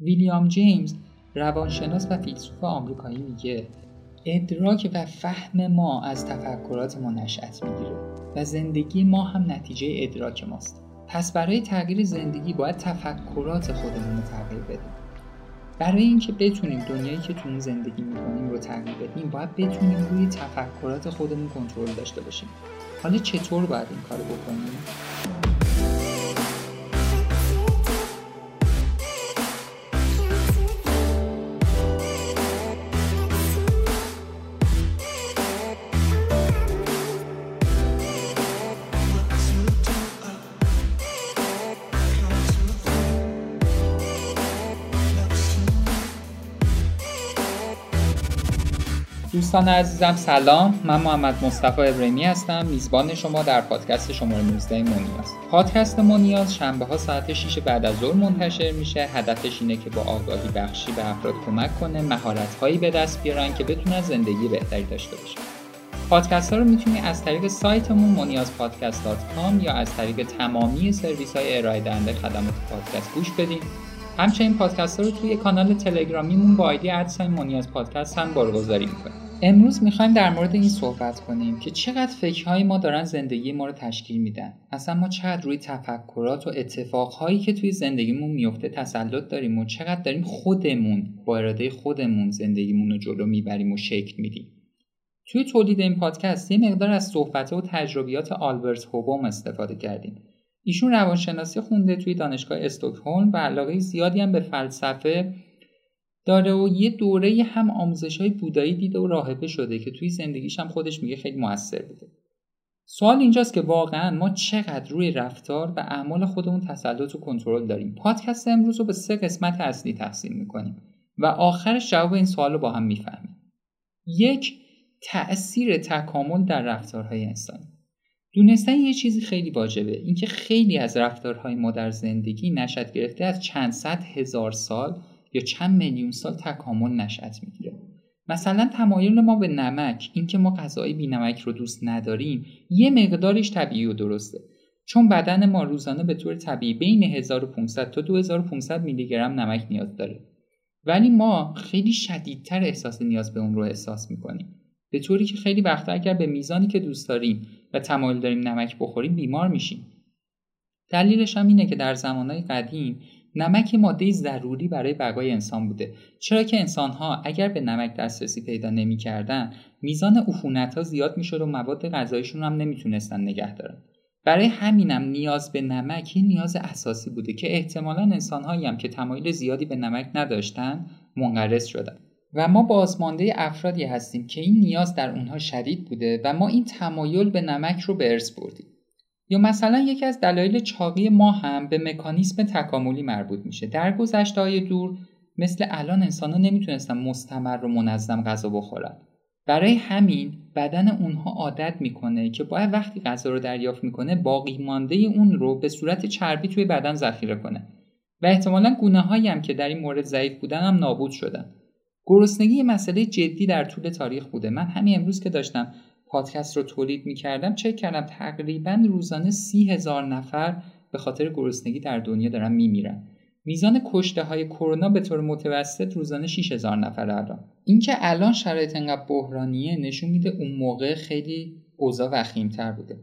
ویلیام جیمز روانشناس و فیلسوف آمریکایی میگه ادراک و فهم ما از تفکرات ما نشأت می‌گیره و زندگی ما هم نتیجه ادراک ماست. پس برای تغییر زندگی باید تفکرات خودمون رو تغییر بدیم. برای اینکه بتونیم دنیایی که تو اون زندگی می‌کنیم رو تغییر بدیم باید بتونیم روی تفکرات خودمون کنترل داشته باشیم. حالا چطور باید این کارو بکنیم؟ دوستان عزیزم سلام. من محمد مصطفی ابراهیمی هستم. میزبان شما در پادکست شماره 19 مونیاز پادکست مونیاز شنبه ها ساعت 6 بعد از ظهر منتشر میشه. هدفش اینه که با آگاهی بخشی به افراد کمک کنه مهارت هایی به دست بیارن که بتونن زندگی بهتری داشته باشن. پادکست ها رو می‌تونید از طریق سایتمون پادکست یا از طریق تمامی سرویس های ارائه دهنده خدمات پادکست گوش بدین. همچنین پادکست ها رو توی کانال تلگرامیمون با آیدی ادساین مونیاز پادکست هم بارگذاری می‌کنیم. امروز می‌خوایم در مورد این صحبت کنیم که چقدر فکرهای ما دارن زندگی ما رو تشکیل میدن. اصلا ما چقدر روی تفکرات و اتفاقهایی که توی زندگیمون میفته تسلط داریم و چقدر داریم خودمون با اراده خودمون زندگیمون رو جلو می‌بریم و شکل میدیم. توی تولید این پادکست یه مقدار از صحبت و تجربیات آلبرت هوبوم استفاده کردیم. ایشون روانشناسی خونده توی دانشگاه استکهلم و علاقه زیادی هم به فلسفه داره و یه دوره هم آموزش های بودایی دیده و راهبه شده که توی زندگیش هم خودش میگه خیلی موثر بوده. سوال اینجاست که واقعا ما چقدر روی رفتار و اعمال خودمون تسلط و کنترل داریم. پادکست امروز رو به سه قسمت اصلی تقسیم می‌کنیم و آخرش جواب این سوال رو با هم می‌فهمیم. یک تأثیر تکامل در رفتارهای انسانی دونستن یه چیزی خیلی واجبه. اینکه خیلی از رفتارهای ما در زندگی نشد گرفته از چند صد هزار سال یا چند میلیون سال تکامل نشأت می‌گیره. مثلا تمایل ما به نمک اینکه ما غذای بی نمک رو دوست نداریم یه مقدارش طبیعی و درسته. چون بدن ما روزانه به طور طبیعی بین 1500 تا 2500 میلی گرم نمک نیاز داره. ولی ما خیلی شدیدتر احساس نیاز به اون رو احساس می‌کنیم. به طوری که خیلی وقتا اگر به میزانی که دوست داریم و تمایل داریم نمک بخوریم بیمار میشیم. دلیلش هم اینه که در زمانهای قدیم نمک ماده ضروری برای بقای انسان بوده. چرا که انسانها اگر به نمک دسترسی پیدا نمی‌کردن میزان عفونت ها زیاد می‌شد و مواد غذایشون هم نمی‌تونستن نگه دارن. برای همینم نیاز به نمک یه نیاز اساسی بوده که احتمالا انسانهایی هم که تمایل زیادی به نمک نداشتن منقرض شدن. و ما بازمانده افرادی هستیم که این نیاز در اونها شدید بوده و ما این تمایل به نمک رو به ارث بردیم. یا مثلا یکی از دلایل چاقی ما هم به مکانیسم تکاملی مربوط میشه. در گذشته های دور مثل الان انسان ها نمی‌تونستن مستمر و منظم غذا بخورن. برای همین بدن اونها عادت می‌کنه که باید وقتی غذا رو دریافت می‌کنه باقی مانده اون رو به صورت چربی توی بدن ذخیره کنه. و احتمالا گونه هایی هم که در این مورد ضعیف بودن هم نابود شدن. گرسنگی مسئله جدی در طول تاریخ بوده. من همین امروز که داشتم پادکست رو تولید می‌کردم. چک کردم تقریبا روزانه سی هزار نفر به خاطر گرسنگی در دنیا دارن میمیرن. میزان کشته های کرونا به طور متوسط روزانه 6 هزار نفر الان. اینکه الان شرایط انقدر بحرانیه نشون میده اون موقع خیلی اوضاع وخیمتر بوده.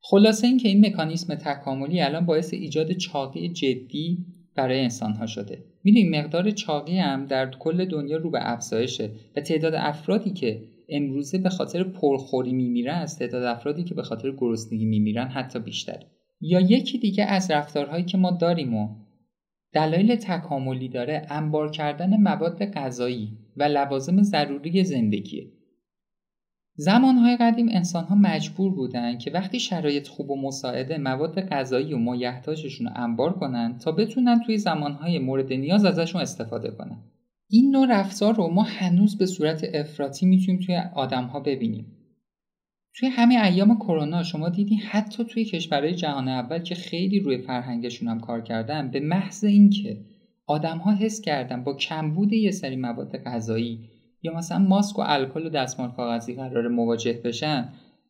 خلاصه اینکه این مکانیسم تکاملی الان باعث ایجاد چاقی جدی برای انسان ها شده. می‌دونیم مقدار چاقی هم در کل دنیا رو به افزایشه و تعداد افرادی که امروزه به خاطر پرخوری میمیرن از تعداد افرادی که به خاطر گرسنگی میمیرن حتی بیشتر. یا یکی دیگه از رفتارهایی که ما داریم و دلایل تکاملی داره انبار کردن مواد غذایی و لوازم ضروری زندگیه. زمانهای قدیم انسانها مجبور بودن که وقتی شرایط خوب و مساعده مواد غذایی و مایحتاجشون رو انبار کنن تا بتونن توی زمانهای مورد نیاز ازشون استفاده کنن. این نوع رفتار رو ما هنوز به صورت افراطی می‌تونیم توی آدم ها ببینیم. توی همین ایام کرونا شما دیدین حتی توی کشورهای جهان اول که خیلی روی فرهنگشون هم کار کردن به محض اینکه آدم ها حس کردن با کمبود یه سری مواد غذایی یا مثلا ماسک و الکل و دستمال کاغذی قرار مواجه بشن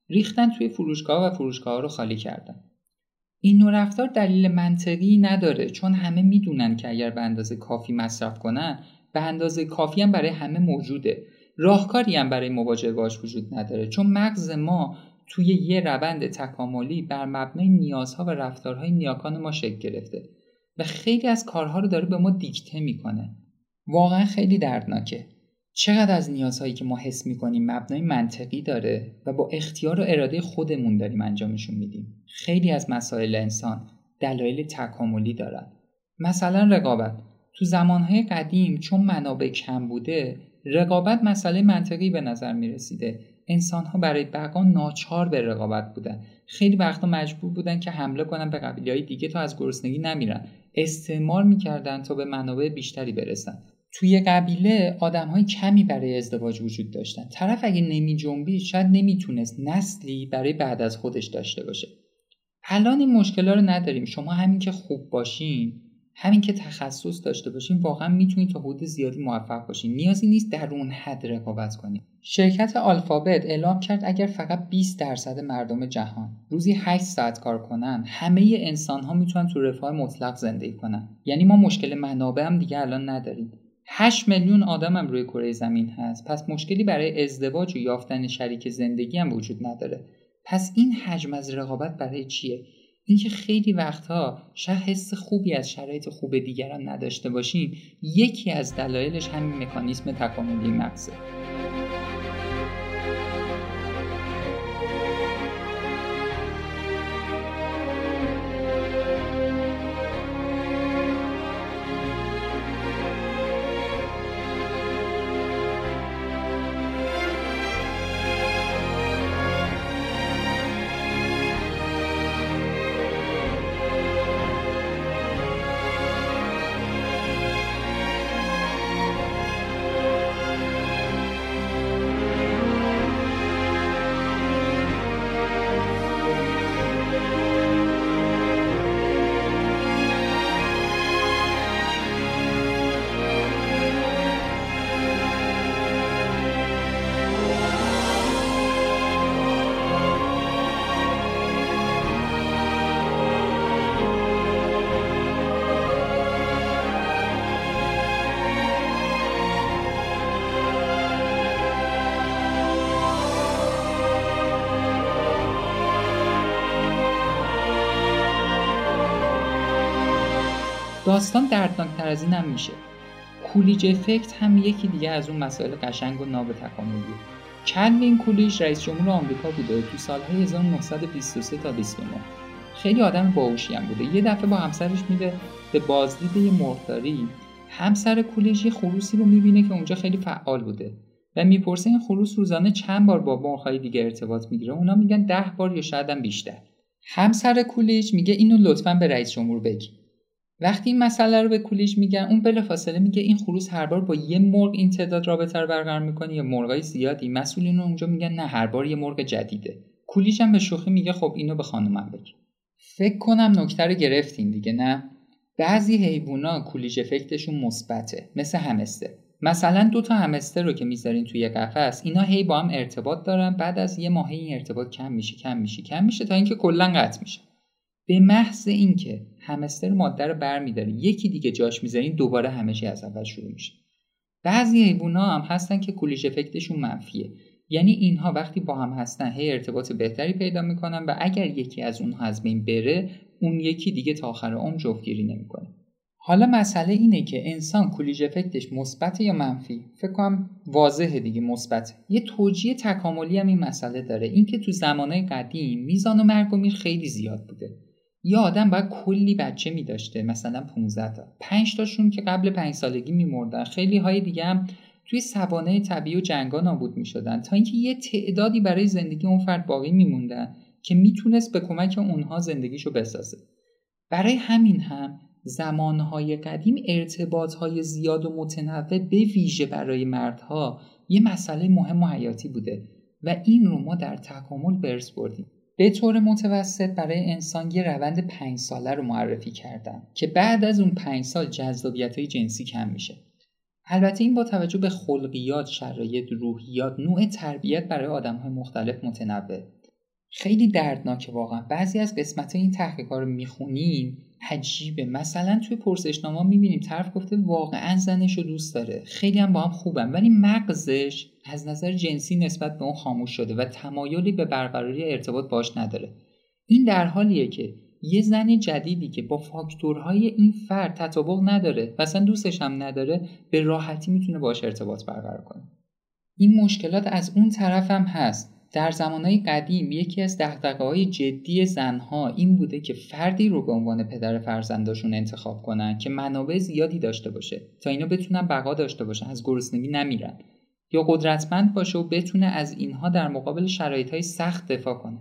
ریختن توی فروشگاه و فروشگاه رو خالی کردن. این نوع رفتار دلیل منطقی نداره چون همه می‌دونن که اگر به اندازه کافی مصرف کنن به اندازه کافی هم برای همه موجوده. راهکاری هم برای مواجهه باش وجود نداره. چون مغز ما توی یه روند تکاملی بر مبنای نیازها و رفتارهای نیاکان ما شکل گرفته و خیلی از کارها رو داره به ما دیکته می‌کنه. واقعا خیلی دردناکه. چقدر از نیازهایی که ما حس می‌کنیم مبنای منطقی داره و با اختیار و اراده خودمون داریم انجامشون میدیم. خیلی از مسائل انسان دلایل تکاملی دارن. مثلا رقابت. تو زمانهای قدیم چون منابع کم بوده رقابت مسئله منطقی به نظر می رسیده انسان ها برای بقا ناچار به رقابت بودن. خیلی وقتا مجبور بودن که حمله کنن به قبیله های دیگه تا از گرسنگی نمیرن. استعمار می‌کردن تا به منابع بیشتری برسن. توی قبیله آدم های کمی برای ازدواج وجود داشتن. طرف اگه نمی جنبید شاید نمی‌تونست نسلی برای بعد از خودش داشته باشه. الان این مشکل رو نداریم. شما همین که خوب باشین همین که تخصص داشته باشین واقعا می‌تونید تا حدود زیادی موفق باشین نیازی نیست در اون حد رقابت کنید شرکت آلفابت اعلام کرد اگر فقط 20 درصد مردم جهان روزی 8 ساعت کار کنن همه انسان ها می‌تونن تو رفاه مطلق زندگی کنن. یعنی ما مشکل منابع هم دیگه الان نداریم. 8 میلیون آدم هم روی کره زمین هست. پس مشکلی برای ازدواج و یافتن شریک زندگی هم وجود نداره. پس این حجم از رقابت برای چیه؟ اینکه خیلی وقتها شاید حس خوبی از شرایط خوب دیگران نداشته باشیم یکی از دلایلش همین مکانیسم تکاملی مغزه. داستان دردناکتر از این هم میشه. کولیج افکت هم یکی دیگه از اون مسائل قشنگ و ناب تکاملی کلوین کولیج رئیس جمهور آمریکا بوده تو سالهای 1923 تا 29 خیلی آدم باهوشی هم بوده. یه دفعه با همسرش میره به بازدید یه مرغداری همسر کولیج یه خروسی رو می‌بینه که اونجا خیلی فعال بوده و می‌پرسه این خروس روزانه چند بار با مرغهای دیگه ارتباط می‌گیره. اونا میگن ده بار یا شاید هم بیشتر. همسر کولیج میگه اینو لطفا به رئیس جمهور بگی. وقتی این مسئله رو به کولیج میگن اون بلا فاصله میگه این خروس هر بار با یه مرغ این تعداد رابطه رو برقرار می‌کنه. یا مرغای زیادی. مسئولین اونجا میگن نه هر بار یه مرغ جدیده. کولیج هم به شوخی میگه خب اینو به خانومم بگی. فکر کنم نکته رو گرفتین دیگه نه؟ بعضی حیوونا کولیج افکتشون مثبته مثل همستر مثلا دو تا همستر رو که می‌ذارین توی قفس اینا هی با هم ارتباط دارن. بعد از یه ماه این ارتباط کم میشه کم میشه کم میشه تا اینکه کلا قطع میشه. به محض اینکه همستر ماده رو برمیداری یکی دیگه جاش می‌ذارین دوباره همه از اول شروع میشه. بعضی حیوونا هم هستن که کولیش افکتشون منفیه. یعنی اینها وقتی با هم هستن هی ارتباط بهتری پیدا می‌کنن و اگر یکی از اونها از بین بره اون یکی دیگه تا آخر عمر جفتگیری نمی‌کنه. حالا مسئله اینه که انسان کولیج افکتش مثبت یا منفی؟ فکر کنم واضحه دیگه مثبت یه توجیه تکاملی هم این مسئله داره. اینکه تو زمانه قدیم میزان مرگ و میر خیلی زیاد بوده. یه آدم باید کلی بچه می داشته مثلا 15 تا. 5 تاشون که قبل 5 سالگی میمردن. خیلی های دیگه هم توی سوانه طبیعی و جنگا نابود می شدن تا اینکه یه تعدادی برای زندگی اون فرد باقی میموندن که می‌تونست به کمک اونها زندگیشو بسازه. برای همین هم زمانهای قدیم ارتباطهای زیاد و متنوع به ویژه برای مردها یه مسئله مهم و حیاتی بوده و این رو ما در تکامل برس بردیم. به طور متوسط برای انسان یه روند پنج ساله رو معرفی کردن که بعد از اون پنج سال جذابیت های جنسی کم میشه. البته این با توجه به خلقیات، شرایط، روحیات، نوع تربیت برای آدم های مختلف متنوع. خیلی دردناکه واقعا. بعضی از قسمت این تحقیق رو می‌خونیم عجیبه. مثلا توی پرسشنامه می‌بینیم طرف گفته واقعا زنش رو دوست داره. خیلی هم با هم خوبن ولی مغزش از نظر جنسی نسبت به اون خاموش شده و تمایلی به برقراری ارتباط باش نداره. این در حالیه که یه زن جدیدی که با فاکتورهای این فرد تطابق نداره و اصلا دوستش هم نداره به راحتی می‌تونه باش ارتباط برقرار کنه. این مشکلات از اون طرف هم هست. در زمانهای قدیم یکی از دقدقه های جدی زنها این بوده که فردی رو به عنوان پدر فرزنداشون انتخاب کنن که منابع زیادی داشته باشه تا اینا بتونن بقا داشته باشن از گرسنگی نمیرن. یا قدرتمند باشه و بتونه از اینها در مقابل شرایط های سخت دفاع کنه.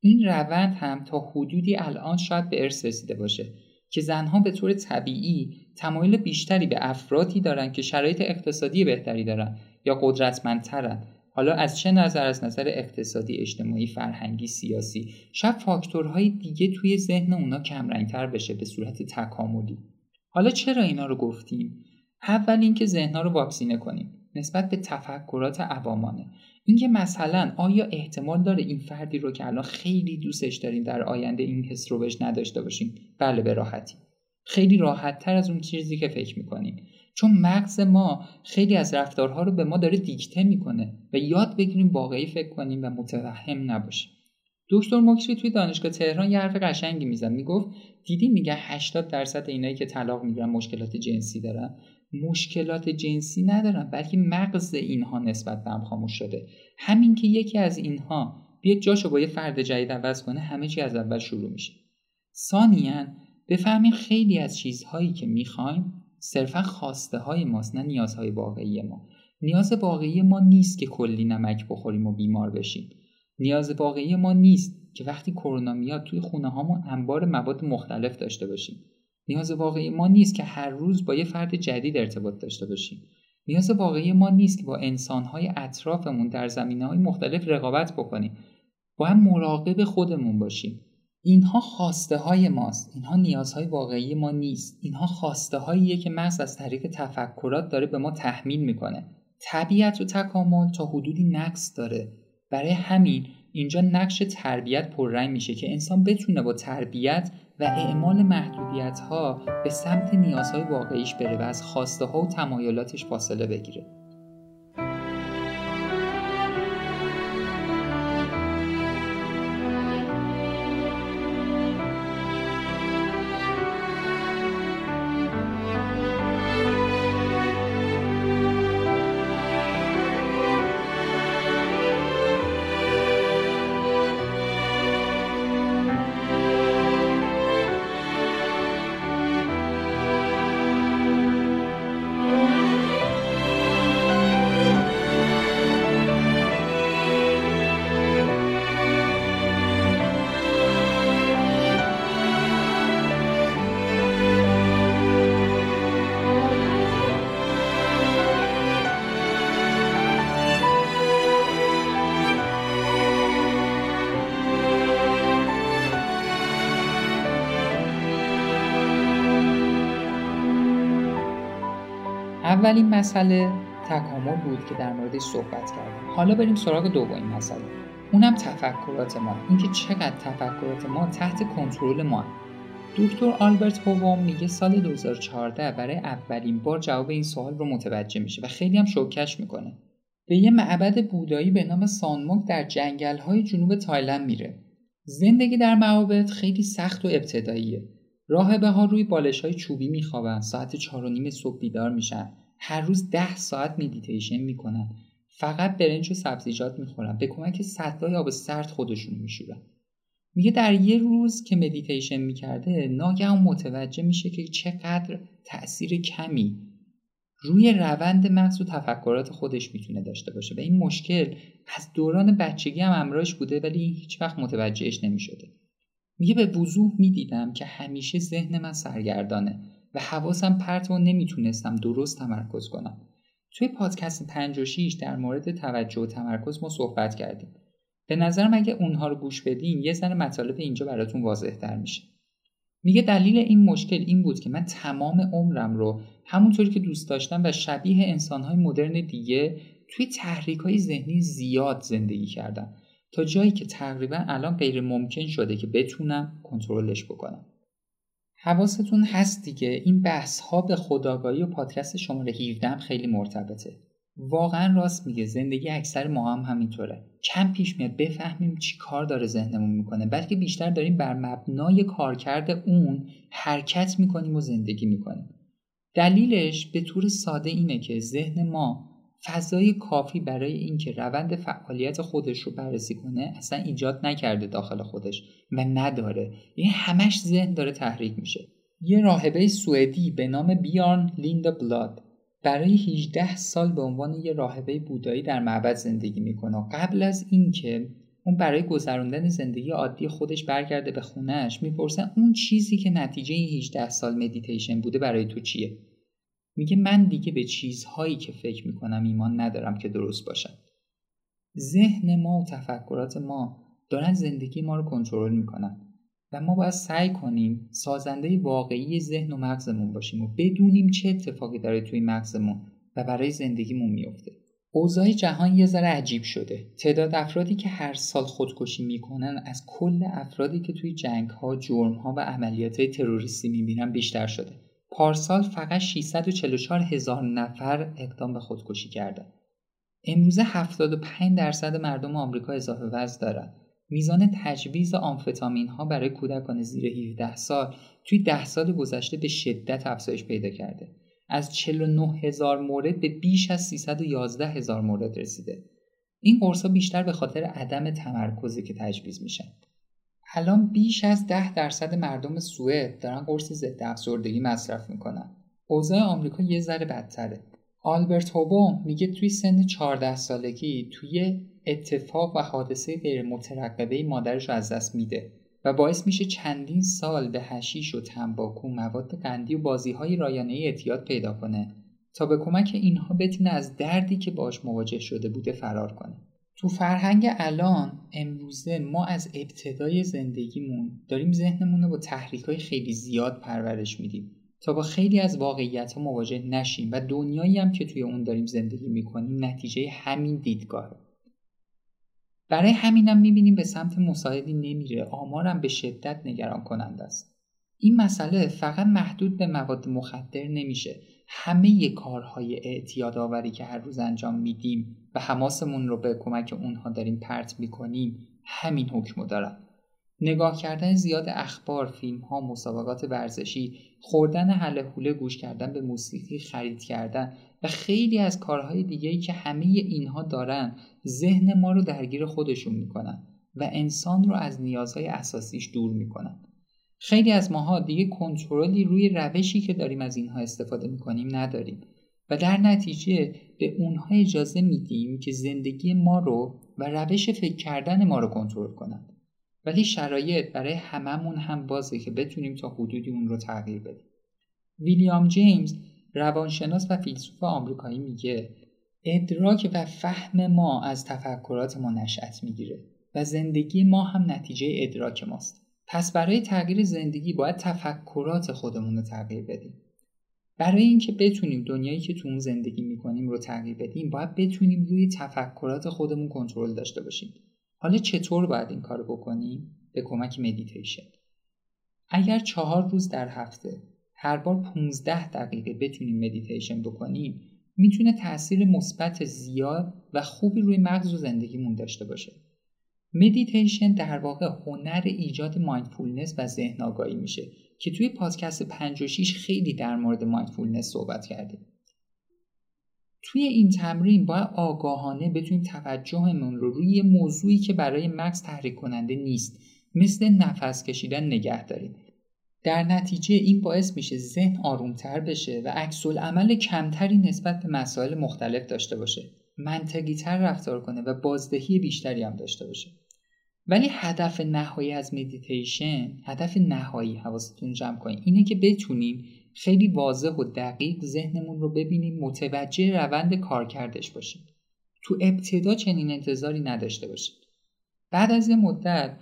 این روند هم تا حدودی الان شاید به ارث رسیده باشه که زنها به طور طبیعی تمایل بیشتری به افرادی دارن که شرایط اقتصادی بهتری دارن یا قدرتمندترن. حالا از چه نظر؟ از نظر اقتصادی اجتماعی فرهنگی سیاسی. شاید فاکتورهای دیگه توی ذهن اونا کمرنگتر بشه به صورت تکاملی. حالا چرا اینا رو گفتیم؟ اول اینکه ذهنها رو واکسینه کنیم. نسبت به تفکرات عوامانه. اینکه مثلا آیا احتمال داره این فردی رو که الان خیلی دوستش داریم در آینده این حس رو بهش نداشته باشیم؟ بله به راحتی. خیلی راحت تر از اون چیزی که فکر می‌کنیم. چون مغز ما خیلی از رفتارها رو به ما داره دیکته می‌کنه و یاد بگیریم واقعی فکر کنیم و متوهم نباشیم. دکتر مکری توی دانشگاه تهران یه حرف قشنگی میزن می‌گفت دیدی میگه 80 درصد اینایی که طلاق می‌گیرن مشکلات جنسی دارن؟ مشکلات جنسی ندارن بلکه مغز اینها نسبت به هم خاموش شده. همین که یکی از اینها بیاد جاشو با یه فرد جدید عوض کنه همه چی از اول شروع میشه. ثانیا بفهمیم خیلی از چیزهایی که می‌خوایم صرفا خواسته های ماست نه نیازهای واقعی ما. نیاز واقعی ما نیست که کلی نمک بخوریم و بیمار بشیم. نیاز واقعی ما نیست که وقتی کرونا میاد توی خونه هامون انبار مواد مختلف داشته باشیم. نیاز واقعی ما نیست که هر روز با یه فرد جدید ارتباط داشته باشیم. نیاز واقعی ما نیست که با انسانهای اطرافمون در زمینه های مختلف رقابت بکنیم. با هم مراقب خودمون باشیم. اینها خواسته های ماست. اینها نیازهای واقعی ما نیست. اینها خواسته هاییه که محض از طریق تفکرات داره به ما تحمیل می‌کنه. طبیعت و تکامل تا حدودی نقص داره. برای همین اینجا نقش تربیت پررنگ میشه که انسان بتونه با تربیت و اعمال محدودیت ها به سمت نیازهای واقعیش بره و از خواسته ها و تمایلاتش فاصله بگیره. اولین مسئله تکامل بود که در موردش صحبت کردیم. حالا بریم سراغ دومین مسئله. اونم تفکرات ما. اینکه چقدر تفکرات ما تحت کنترل ما دکتر آلبرت هووم میگه سال 2014 برای اولین بار جواب این سوال رو متوجه میشه و خیلی هم شوکش می‌کنه. به یه معبد بودایی به نام سانموک در جنگل های جنوب تایلند میره. زندگی در معابد خیلی سخت و ابتداییه. راهبه ها روی بالش های چوبی میخوابن. ساعت چهار و نیم صبح بیدار میشن. هر روز ده ساعت مدیتیشن می‌کنن. فقط برنج و سبزیجات می‌خورن. به کمک سطلای آب سرد خودشون میشورن. میگه در یه روز که مدیتیشن می‌کرده ناگهان متوجه میشه که چقدر تاثیر کمی روی روند مغز و تفکرات خودش می‌تونه داشته باشه و این مشکل از دوران بچگی هم همراهش بوده ولی هیچ وقت متوجهش نمی‌شده. میگه به وضوح می‌دیدم که همیشه ذهن من سرگردانه. و حواسم پرت و نمی‌تونستم درست تمرکز کنم. توی پادکست 56 در مورد توجه و تمرکز ما صحبت کردیم. به نظرم اگه اونها رو گوش بدین یه ذره مطالب اینجا براتون واضح تر میشه. میگه دلیل این مشکل این بود که من تمام عمرم رو همونطوری که دوست داشتم و شبیه انسانهای مدرن دیگه توی تحریک های ذهنی زیاد زندگی کردم تا جایی که تقریبا الان غیر ممکن شده که بتونم کنترلش بکنم. حواستون هست دیگه. این بحث ها به خداگاهی و پادکست شماره 17 خیلی مرتبطه. واقعا راست میگه. زندگی اکثر ما هم همینطوره. کم پیش میاد بفهمیم چی کار داره ذهنمون می‌کنه. بلکه بیشتر داریم بر مبنای کارکرد اون حرکت می‌کنیم و زندگی می‌کنیم. دلیلش به طور ساده اینه که ذهن ما فضای کافی برای اینکه روند فعالیت خودش رو بررسی کنه اصلا ایجاد نکرده داخل خودش و نداره. یعنی همش ذهن داره تحریک میشه. یه راهبه سوئدی به نام بیورن لیندبلاد. برای 18 سال به عنوان یه راهبه بودایی در معبد زندگی می‌کنه. قبل از اینکه اون برای گذراندن زندگی عادی خودش برگرده به خونهش می‌پرسه اون چیزی که نتیجه 18 سال مدیتیشن بوده برای تو چیه؟ میگه من دیگه به چیزهایی که فکر می‌کنم ایمان ندارم که درست باشن. ذهن ما و تفکرات ما دارن زندگی ما رو کنترل می‌کنن و ما باید سعی کنیم سازنده واقعی ذهن و مغزمون باشیم و بدونیم چه اتفاقی داره توی مغزمون و برای زندگیمون میفته اوضاع جهان یه ذره عجیب شده. تعداد افرادی که هر سال خودکشی می‌کنن از کل افرادی که توی جنگ ها و عملیات تروریستی می‌بینن بیشتر شده. پارسال فقط 644 هزار نفر اقدام به خودکشی کردن امروزه 75 درصد مردم آمریکا اضافه وزن دارن میزان تجویز آمفتامین ها برای کودکان زیر 17 سال توی 10 سال گذشته به شدت افزایش پیدا کرده. از 49 هزار مورد به بیش از 311 هزار مورد رسیده. این قرص بیشتر به خاطر عدم تمرکزی که تجویز میشن. الان بیش از 10 درصد مردم سوئد دارن قرص ضد افسردگی مصرف می‌کنن. اوضاع آمریکا یه ذره بدتره. آلبرت هوبو میگه توی سن 14 سالگی توی اتفاق و حادثه غیر مترقبه مادرش رو از دست میده و باعث میشه چندین سال به هشیش و تنباکو مواد قندی و بازی های رایانه اعتیاد پیدا کنه تا به کمک اینها بتونه از دردی که باش مواجه شده بوده فرار کنه. تو فرهنگ الان امروزه ما از ابتدای زندگیمون داریم ذهنمون رو با تحریک های خیلی زیاد پرورش میدیم تا با خیلی از واقعیت ها مواجه نشیم و دنیایی هم که توی اون داریم زندگی می‌کنیم نتیجه همین دیدگاهه برای همینم می‌بینیم به سمت مساعدی نمیره آمارم به شدت نگران کننده است. این مسئله فقط محدود به مواد مخدر نمیشه همه کارهای اعتیاد آوری که هر روز انجام میدیم و حماسمون رو به کمک اونها داریم پرت می‌کنیم همین حکمو دارن نگاه کردن زیاد اخبار، فیلم ها، مسابقات ورزشی، خوردن حله حوله گوش کردن به موسیقی، خرید کردن و خیلی از کارهای دیگهی که همه اینها دارن ذهن ما رو درگیر خودشون می‌کنن و انسان رو از نیازهای اساسیش دور می‌کنن. خیلی از ماها دیگه کنترلی روی روشی که داریم از اینها استفاده می‌کنیم نداریم و در نتیجه به اونها اجازه میدیم که زندگی ما رو و روش فکر کردن ما رو کنترل کنند. ولی شرایط برای هممون هم بازه که بتونیم تا حدودی اون رو تغییر بدیم. ویلیام جیمز روانشناس و فیلسوف آمریکایی میگه ادراک و فهم ما از تفکرات ما نشأت می‌گیره و زندگی ما هم نتیجه ادراک ماست. پس برای تغییر زندگی باید تفکرات خودمون رو تغییر بدیم. برای اینکه بتونیم دنیایی که تو اون زندگی می‌کنیم رو تغییر بدیم باید بتونیم روی تفکرات خودمون کنترل داشته باشیم. حالا چطور باید این کار بکنیم؟ به کمک مدیتیشن. اگر چهار روز در هفته هر بار 15 دقیقه بتونیم مدیتیشن بکنیم می‌تونه تاثیر مثبت زیاد و خوبی روی مغز و زندگیمون داشته باشه. مدیتیشن در واقع هنر ایجاد mindfulness و ذهن آگاهی میشه که توی پادکست 56 خیلی در مورد mindfulness صحبت کردیم. توی این تمرین باید آگاهانه بتونیم توجهمون رو روی موضوعی که برای مغز تحریک کننده نیست مثل نفس کشیدن نگه داریم. در نتیجه این باعث میشه ذهن آرومتر بشه و عکس عمل کمتری نسبت به مسائل مختلف داشته باشه. منطقی تر رفتار کنه و بازدهی بیشتری هم داشته باشه. ولی هدف نهایی از مدیتیشن هدف نهایی حواستون جمع کنید اینه که بتونیم خیلی واضح و دقیق ذهنمون رو ببینیم متوجه روند کارکردش باشیم تو ابتدا چنین انتظاری نداشته باشید بعد از یه مدت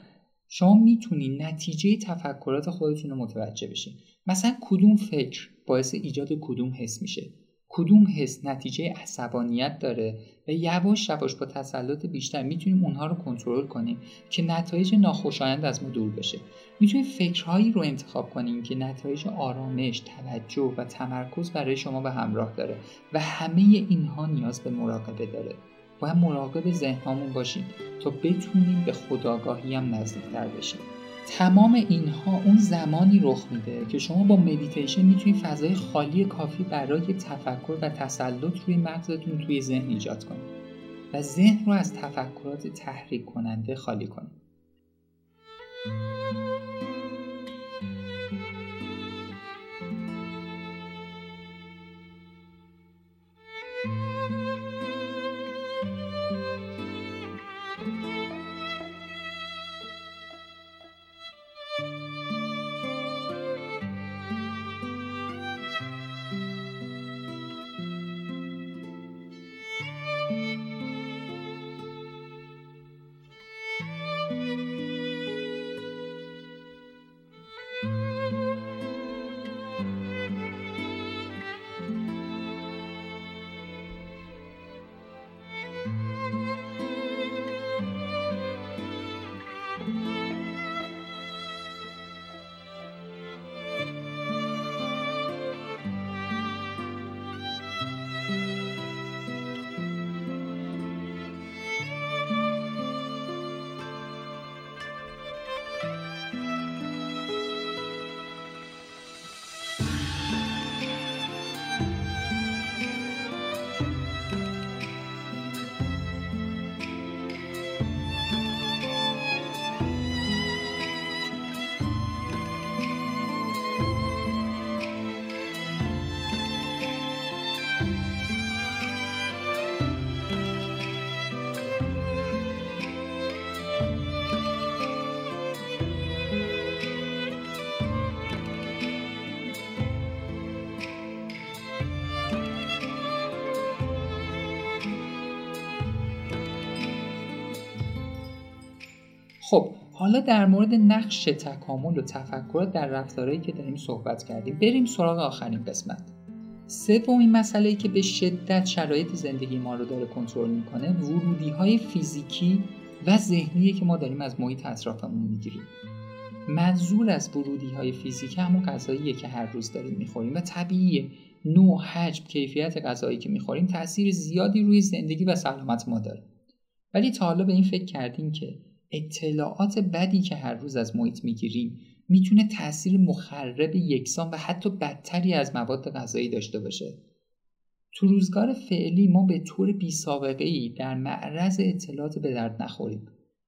شما می‌تونید نتیجه تفکرات خودتون رو متوجه بشین. مثلا کدوم فکر باعث ایجاد کدوم حس میشه؟ کدوم حس نتیجه عصبانیت داره و یواش یواش با تسلط بیشتر می‌تونیم اونها رو کنترل کنیم که نتایج ناخوشایند از ما دور بشه. می‌تونیم فکرهایی رو انتخاب کنیم که نتایج آرامش توجه و تمرکز برای شما به همراه داره و همه اینها نیاز به مراقبه داره. باید مراقب ذهنهامون باشیم تا بتونیم به خودآگاهی هم نزدیکتر بشیم. تمام اینها اون زمانی رخ میده که شما با مدیتیشن می‌تونید فضای خالی کافی برای تفکر و تسلط روی مغزتون توی ذهن ایجاد کنید و ذهن رو از تفکرات تحریک کننده خالی کنید حالا در مورد نقش تکامل و تفکرات در رفتارهایی که داریم صحبت کردیم بریم سراغ آخرین قسمت. سومین مسئله ای که به شدت شرایط زندگی ما رو داره کنترل می‌کنه ورودی های فیزیکی و ذهنی که ما داریم از محیط اطرافمون می‌گیریم. منظور از ورودی های فیزیکی همون غذاییه که هر روز داریم می‌خوریم و طبیعیه. نوع حجم کیفیت غذایی که می‌خوریم تاثیر زیادی روی زندگی و سلامت ما داره. ولی تا حالا به این فکر کردیم که اطلاعات بدی که هر روز از محیط می‌گیریم می‌تونه تاثیر مخرب یکسان و حتی بدتری از مواد غذایی داشته باشه. تو روزگار فعلی ما به طور بی سابقه ای در معرض اطلاعات به درد نخوریم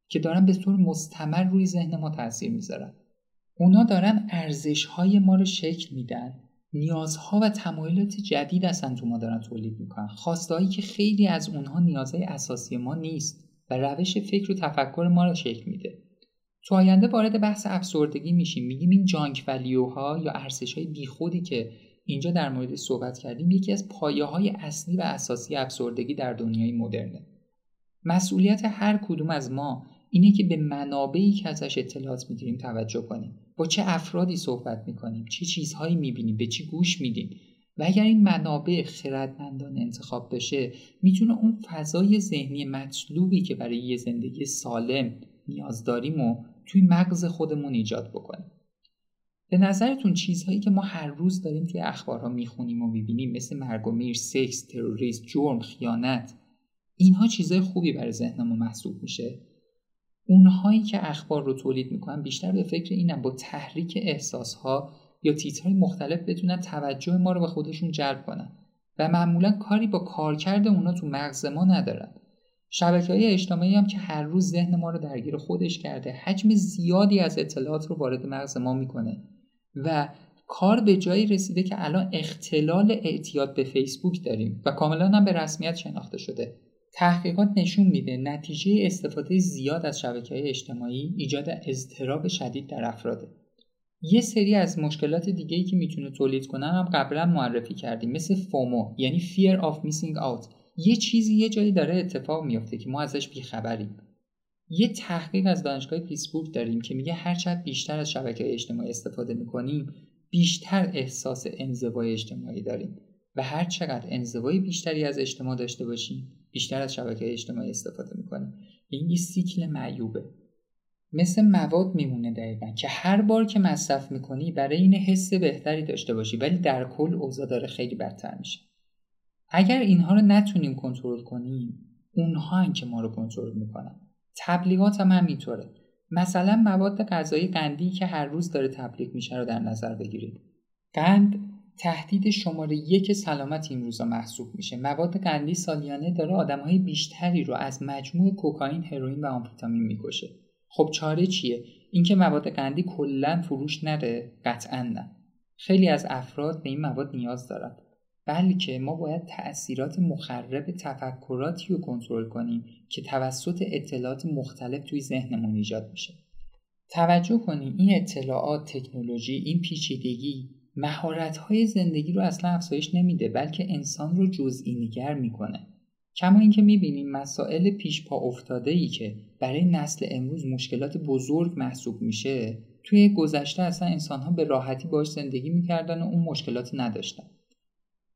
که دارن به طور مستمر روی ذهن ما تاثیر می‌ذارن. اونا دارن ارزش های ما رو شکل میدن. نیازها و تمایلات جدید اصلا تو ما دارن تولید می‌کنن. خواستهایی که خیلی از اونها نیازهای اساسی ما نیست. و روش فکر و تفکر ما را شکل میده. تو آینده وارد بحث افسردگی میشیم. میگیم این جانک ولیوها یا ارزش های بیخودی که اینجا در مورد صحبت کردیم یکی از پایه های اصلی و اساسی افسردگی در دنیای مدرنه. مسئولیت هر کدوم از ما اینه که به منابعی که ازش اطلاعات می‌گیریم توجه کنیم. با چه افرادی صحبت می‌کنیم؟ چه چیزهایی می‌بینیم؟ به چی گوش میدیم؟ و اگر این منابع خردمندانه انتخاب بشه می‌تونه اون فضای ذهنی مطلوبی که برای یه زندگی سالم نیاز داریم و توی مغز خودمون ایجاد بکنه به نظرتون چیزهایی که ما هر روز داریم توی اخبارها می‌خونیم و می‌بینیم مثل مرگ و میر، سکس، تروریسم، جرم، خیانت اینها چیزهای خوبی برای ذهن ما محسوب میشه. اونهایی که اخبار رو تولید می‌کنن بیشتر به فکر اینم با تحریک احساسها یا تیترهای مختلف بتونن توجه ما رو به خودشون جلب کنن. و معمولا کاری با کارکرد اونا تو مغز ما ندارن. شبکه های اجتماعی هم که هر روز ذهن ما رو درگیر خودش کرده حجم زیادی از اطلاعات رو وارد مغز ما می‌کنه. و کار به جایی رسیده که الان اختلال اعتیاد به فیسبوک داریم و کاملا هم به رسمیت شناخته شده. تحقیقات نشون میده نتیجه استفاده زیاد از شبکه های اجتماعی ایجاد اضطراب شدید در افراده. یه سری از مشکلات دیگه ای که می‌تونه تولید کنن هم قبلا معرفی کردیم مثل فومو یعنی fear of missing out. یه چیزی یه جایی داره اتفاق میفته که ما ازش بیخبریم. یه تحقیق از دانشگاه پیسبورگ داریم که میگه هرچند بیشتر از شبکه اجتماعی استفاده می‌کنیم بیشتر احساس انزوای اجتماعی داریم. و هر چقدر انزوای بیشتری از اجتماع داشته باشیم بیشتر از شبکه اجتماعی استفاده می‌کنیم. این یه سیکل معیوبه. مثل مواد میمونه دقیقا که هر بار که مصرف می‌کنی برای این حس بهتری داشته باشی ولی در کل اوضاع داره خیلی بدتر میشه. اگر اینها رو نتونیم کنترل کنیم اونها هم که ما رو کنترل می‌کنن. تبلیغات هم همینطوره. مثلا مواد غذایی قندی که هر روز داره تبلیغ میشه رو در نظر بگیرید. قند تهدید شماره یک سلامت این روزا محسوب میشه. مواد قندی سالیانه داره آدمهای بیشتری رو از مجموع کوکائین هروئین و آمفتامین می‌کشه. خب چاره چیه؟ اینکه مواد قندی کلا فروش نره قطعا نه. خیلی از افراد به این مواد نیاز دارند بلکه ما باید تأثیرات مخرب تفکراتی رو کنترل کنیم که توسط اطلاعات مختلف توی ذهنمون ایجاد میشه. توجه کنیم این اطلاعات تکنولوژی این پیچیدگی مهارت های زندگی رو اصلا افزایش نمیده بلکه انسان رو جزئی نگر می‌کنه. کما اینکه می‌بینیم مسائل پیش پا افتاده ای که برای نسل امروز مشکلات بزرگ محسوب میشه توی گذشته اصلا انسان ها به راحتی باش زندگی می‌کردن و اون مشکلات نداشتن.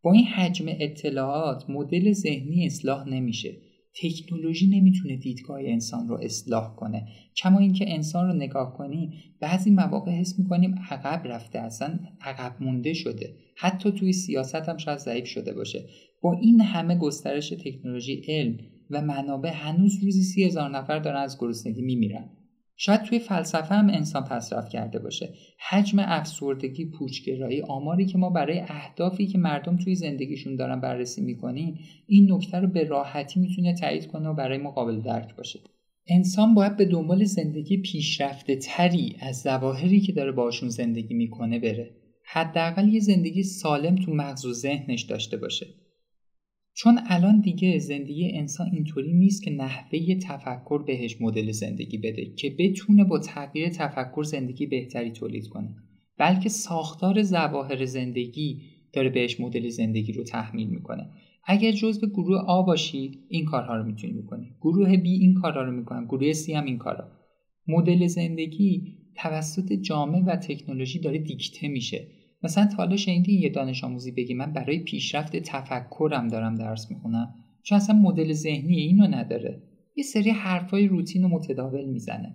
با این حجم اطلاعات مدل ذهنی اصلاح نمیشه. تکنولوژی نمی‌تونه دیدگاه انسان رو اصلاح کنه. کما اینکه انسان رو نگاه کنیم بعضی مواقع حس می‌کنیم عقب رفته اصلا عقب مونده شده. حتی توی سیاست هم شاید ضعیف شده باشه. با این همه گسترش تکنولوژی علم و منابع هنوز روزی سی هزار نفر دارن از گرسنگی میمیرن. شاید توی فلسفه هم انسان پسرفت کرده باشه. حجم افسردگی پوچگرایی آماری که ما برای اهدافی که مردم توی زندگیشون دارن بررسی می‌کنیم این نکته رو به راحتی می‌تونه تایید کنه و برای ما قابل درک باشه. انسان باید به دنبال زندگی پیشرفته تری از ظواهری که داره باشون زندگی می‌کنه بره. حداقل یه زندگی سالم تو مغز و ذهنش داشته باشه. چون الان دیگه زندگی انسان اینطوری نیست که نحوه تفکر بهش مدل زندگی بده که بتونه با تغییر تفکر زندگی بهتری تولید کنه. بلکه ساختار ظواهر زندگی داره بهش مدل زندگی رو تحمیل می‌کنه. اگر جزء گروه آ باشی این کارها رو می‌تونی بکنی گروه بی این کارها رو می‌کنن گروه سی هم این کارها. مدل زندگی توسط جامعه و تکنولوژی داره دیکته میشه. مثلا تا حالا شنیدی یه دانش آموزی بگی من برای پیشرفت تفکرم دارم درس می‌خونم؟ چون اصلا مدل ذهنی اینو نداره. یه سری حرفای روتین و متداول می‌زنه.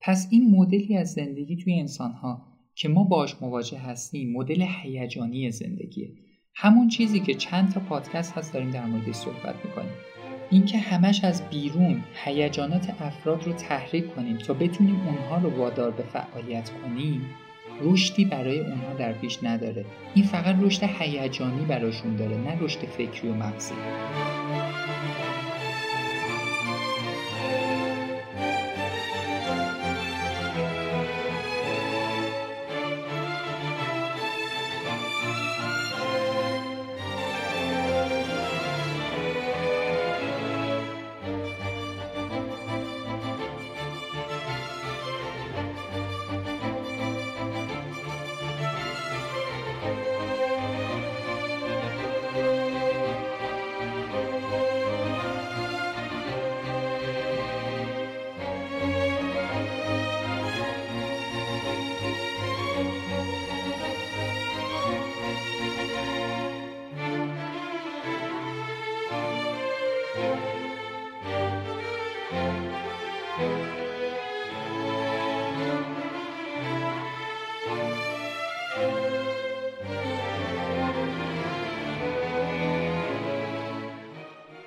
پس این مدلی از زندگی توی انسانها که ما باش مواجه هستیم مدل هیجانی زندگیه. همون چیزی که چند تا پادکست هست داریم در موردش صحبت می‌کنیم. اینکه همش از بیرون هیجانات افراد رو تحریک کنیم تا بتونیم اونها رو وادار به فعالیت کنیم رشدی برای اونها در پیش نداره. این فقط رشد هیجانی براشون داره نه رشد فکری و مغزی.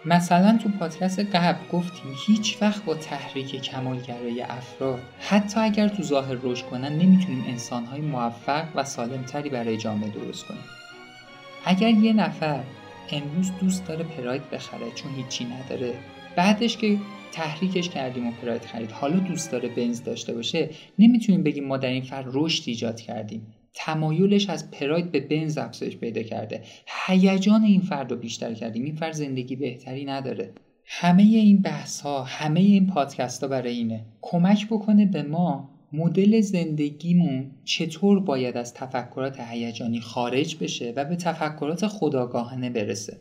مثلا تو پادکست قبل گفتیم هیچ وقت با تحریک کمالگرای افراد حتی اگر تو ظاهر رشد کنن نمی‌تونیم انسانهای موفق و سالمتری برای جامعه درست کنیم. اگر یه نفر امروز دوست داره پراید بخره چون هیچی نداره بعدش که تحریکش کردیم و پراید خرید حالا دوست داره بنز داشته باشه نمی‌تونیم بگیم ما در این فرد رشد ایجاد کردیم. تمایلش از پراید به بنز افزایش پیدا کرده. هیجان این فرد رو بیشتر کردیم. این فرد زندگی بهتری نداره. همه این بحث ها همه این پادکست ها برای اینه. کمک بکنه به ما مدل زندگیمون چطور باید از تفکرات هیجانی خارج بشه و به تفکرات خداگاهانه برسه.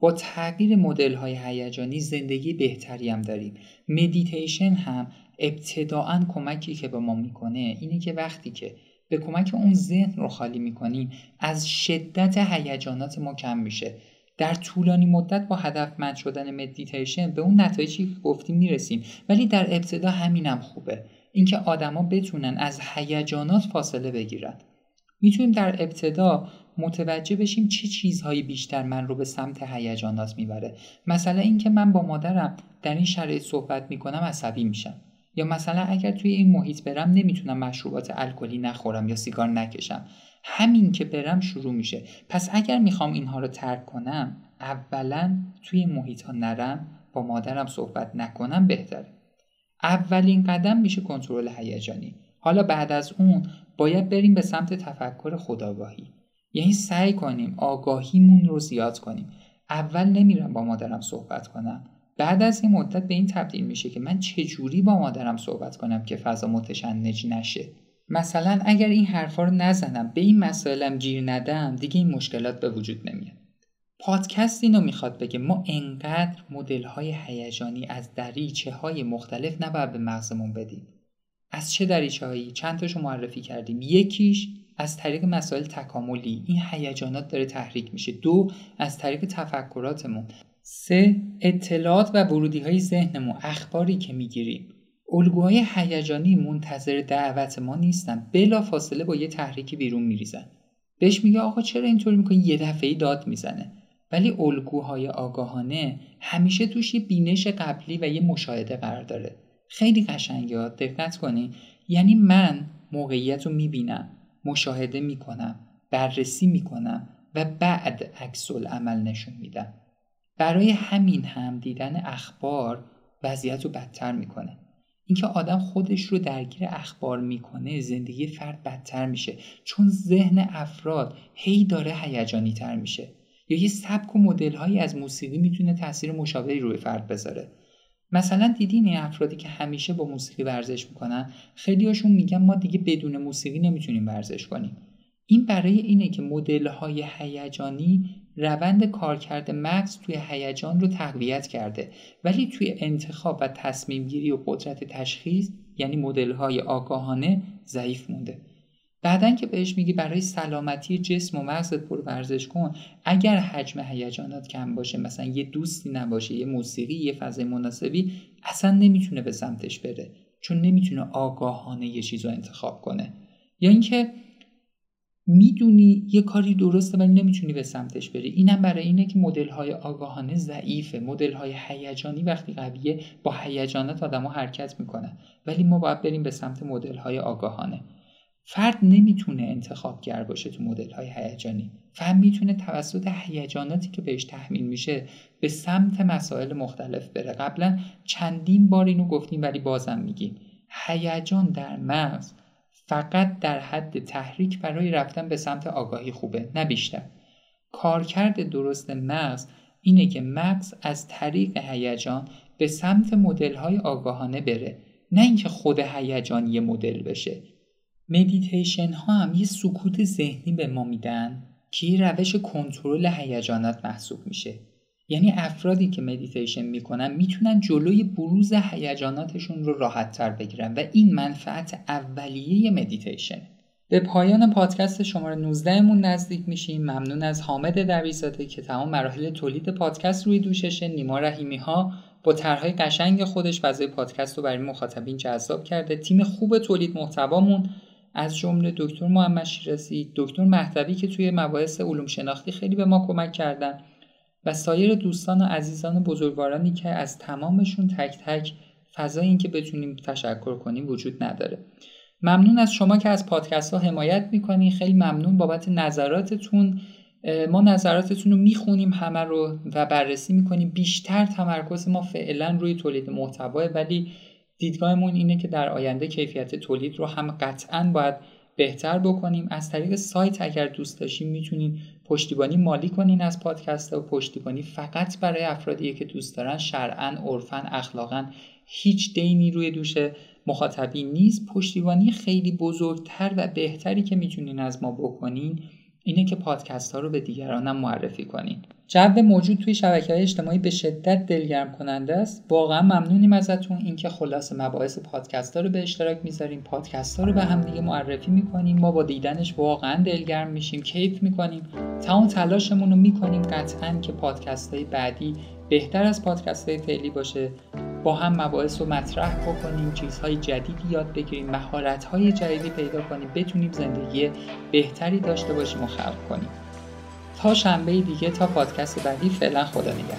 با تغییر مدل های هیجانی زندگی بهتری هم داریم. مدیتیشن هم ابتداعا کمکی که به ما می‌کنه اینه که وقتی که به کمک اون ذهن رو خالی می‌کنیم از شدت هیجانات ما کم میشه. در طولانی مدت با هدفمند شدن مدیتیشن به اون نتایجی که گفتیم می‌رسیم. ولی در ابتدا همینم خوبه. اینکه آدما بتونن از هیجانات فاصله بگیرن. می‌تونیم در ابتدا متوجه بشیم چه چیزهایی بیشتر من رو به سمت هیجانات می‌بره. مثلا اینکه من با مادرم در این شرایط صحبت می‌کنم عصبی میشم. یا مثلا اگر توی این محیط برم نمی‌تونم مشروبات الکلی نخورم یا سیگار نکشم. همین که برم شروع میشه. پس اگر می‌خوام اینها رو ترک کنم اولا توی محیط ها نرم با مادرم صحبت نکنم بهتره. اولین قدم میشه کنترل هیجانی. حالا بعد از اون باید بریم به سمت تفکر خداگاهی یعنی سعی کنیم آگاهیمون رو زیاد کنیم. اول نمیرم با مادرم صحبت کنم. بعد از این مدت به این تبدیل میشه که من چجوری با مادرم صحبت کنم که فضا متشنج نشه؟ مثلا اگر این حرفا رو نزنم به این مسائلم گیر ندم دیگه این مشکلات به وجود نمیاد. پادکست اینو می‌خواد بگه ما انقدر مدل های هیجانی از دریچه های مختلف نباید به مغزمون بدیم. از چه دریچه هایی چند تاشو معرفی کردیم. یکیش از طریق مسائل تکاملی. این هیجانات داره تحریک میشه. دو از طریق تفکراتمون. سه اطلاعات و ورودی های ذهنمون اخباری که می‌گیریم. الگوهای هیجانی منتظر دعوت ما نیستن. بلا فاصله با یه تحریکی بیرون میریزن. بهش میگه آقا چرا اینطوری می‌کنی؟ یه دفعه داد می‌زنه. ولی الگوهای آگاهانه همیشه توش یه بینش قبلی و یه مشاهده قرار داره. خیلی قشنگه دقت کنی یعنی من موقعیت رو می‌بینم مشاهده می‌کنم بررسی می‌کنم و بعد عکس عمل نشون میدم. برای همین هم دیدن اخبار وضعیت رو بدتر می‌کنه. اینکه آدم خودش رو درگیر اخبار می‌کنه زندگی فرد بدتر میشه. چون ذهن افراد هی داره هیجانی تر میشه. یا یه سبک و مدل هایی از موسیقی می‌تونه تاثیر مشابهی روی فرد بذاره. مثلا دیدین این افرادی که همیشه با موسیقی ورزش می‌کنن؟ خیلی هاشون میگن ما دیگه بدون موسیقی نمی‌تونیم ورزش کنیم. این برای اینه که مدل های هیجانی روند کارکرد مغز توی هیجان رو تقویت کرده. ولی توی انتخاب و تصمیم گیری و قدرت تشخیص یعنی مدل های آگاهانه ضعیف مونده. بعدا که بهش میگی برای سلامتی جسم و مغزت برو ورزش کن اگر حجم هیجانات کم باشه مثلا یه دوستی نباشه یه موسیقی یه فضای مناسبی اصلا نمی‌تونه به سمتش بره چون نمی‌تونه آگاهانه یه چیز رو انتخاب کنه. یا اینکه می‌دونی یه کاری درسته ولی نمی‌تونی به سمتش بری. اینم برای اینه که مدل های آگاهانه ضعیفه. مدل های هیجانی وقتی قویه با هیجانات آدما حرکت می‌کنن ولی ما باید بریم به سمت مدل های آگاهانه. فرد نمی‌تونه انتخابگر باشه تو مدل های هیجانی. فرد می‌تونه توسط هیجاناتی که بهش تحمیل میشه به سمت مسائل مختلف بره. قبلا چندین بار اینو گفتیم ولی بازم میگیم. هیجان در مغز فقط در حد تحریک برای رفتن به سمت آگاهی خوبه نه بیشتر. کارکرد درست مغز اینه که مغز از طریق هیجان به سمت مدل های آگاهانه بره نه اینکه خود هیجان یه مدل بشه. مدیتیشن ها هم یه سکوت ذهنی به ما میدن که روش کنترل هیجانات محسوب میشه. یعنی افرادی که مدیتیشن می‌کنن می‌تونن جلوی بروز هیجاناتشون رو راحت تر بگیرن و این منفعت اولیه مدیتیشن به پایان پادکست شماره 19 مون نزدیک میشیم. ممنون از حامد دویزاده که تمام مراحل تولید پادکست روی دوششه نیما رحیمی ها با طرحهای قشنگ خودش فضای پادکست رو برای مخاطبین جذاب کرده. تیم خوب تولید محتوامون از جمله دکتر محمد شیرازی دکتر مهدوی که توی مباحث علوم شناختی خیلی به ما کمک کردن. و سایر دوستان و عزیزان بزرگوارانی که از تمامشون تک تک فضای این که بتونیم تشکر کنیم وجود نداره. ممنون از شما که از پادکست ها حمایت می‌کنین خیلی ممنون بابت نظراتتون. ما نظراتتون رو می‌خونیم همه رو و بررسی می‌کنیم. بیشتر تمرکز ما فعلا روی تولید محتوا ولی دیدگاهمون اینه که در آینده کیفیت تولید رو هم قطعا باید بهتر بکنیم. از طریق سایت اگر دوست داشتین می‌تونین پشتیبانی مالی کنین از پادکست و پشتیبانی فقط برای افرادی که دوست دارن شرعا عرفا اخلاقا هیچ دینی روی دوش مخاطبین نیست. پشتیبانی خیلی بزرگتر و بهتری که می‌تونین از ما بکنین اینه که پادکست ها رو به دیگرانم معرفی کنین. جو موجود توی شبکه های اجتماعی به شدت دلگرم کننده است. واقعا ممنونیم ازتون. اینکه خلاص مباحث پادکست ها رو به اشتراک می‌ذاریم پادکست ها رو به هم دیگه معرفی می‌کنیم ما با دیدنش واقعا دلگرم میشیم کیف می‌کنیم. تمام تلاشمون رو می‌کنیم قطعا که پادکست های بعدی بهتر از پادکست های فعلی باشه. با هم مباحث رو مطرح بکنیم چیزهای جدیدی یاد بگیریم مهارت های جدیدی پیدا کنیم بتونیم زندگی بهتری داشته باشیم و خلق کنیم. تا شنبه دیگه تا پادکست بعدی فعلا خدا نگهدار.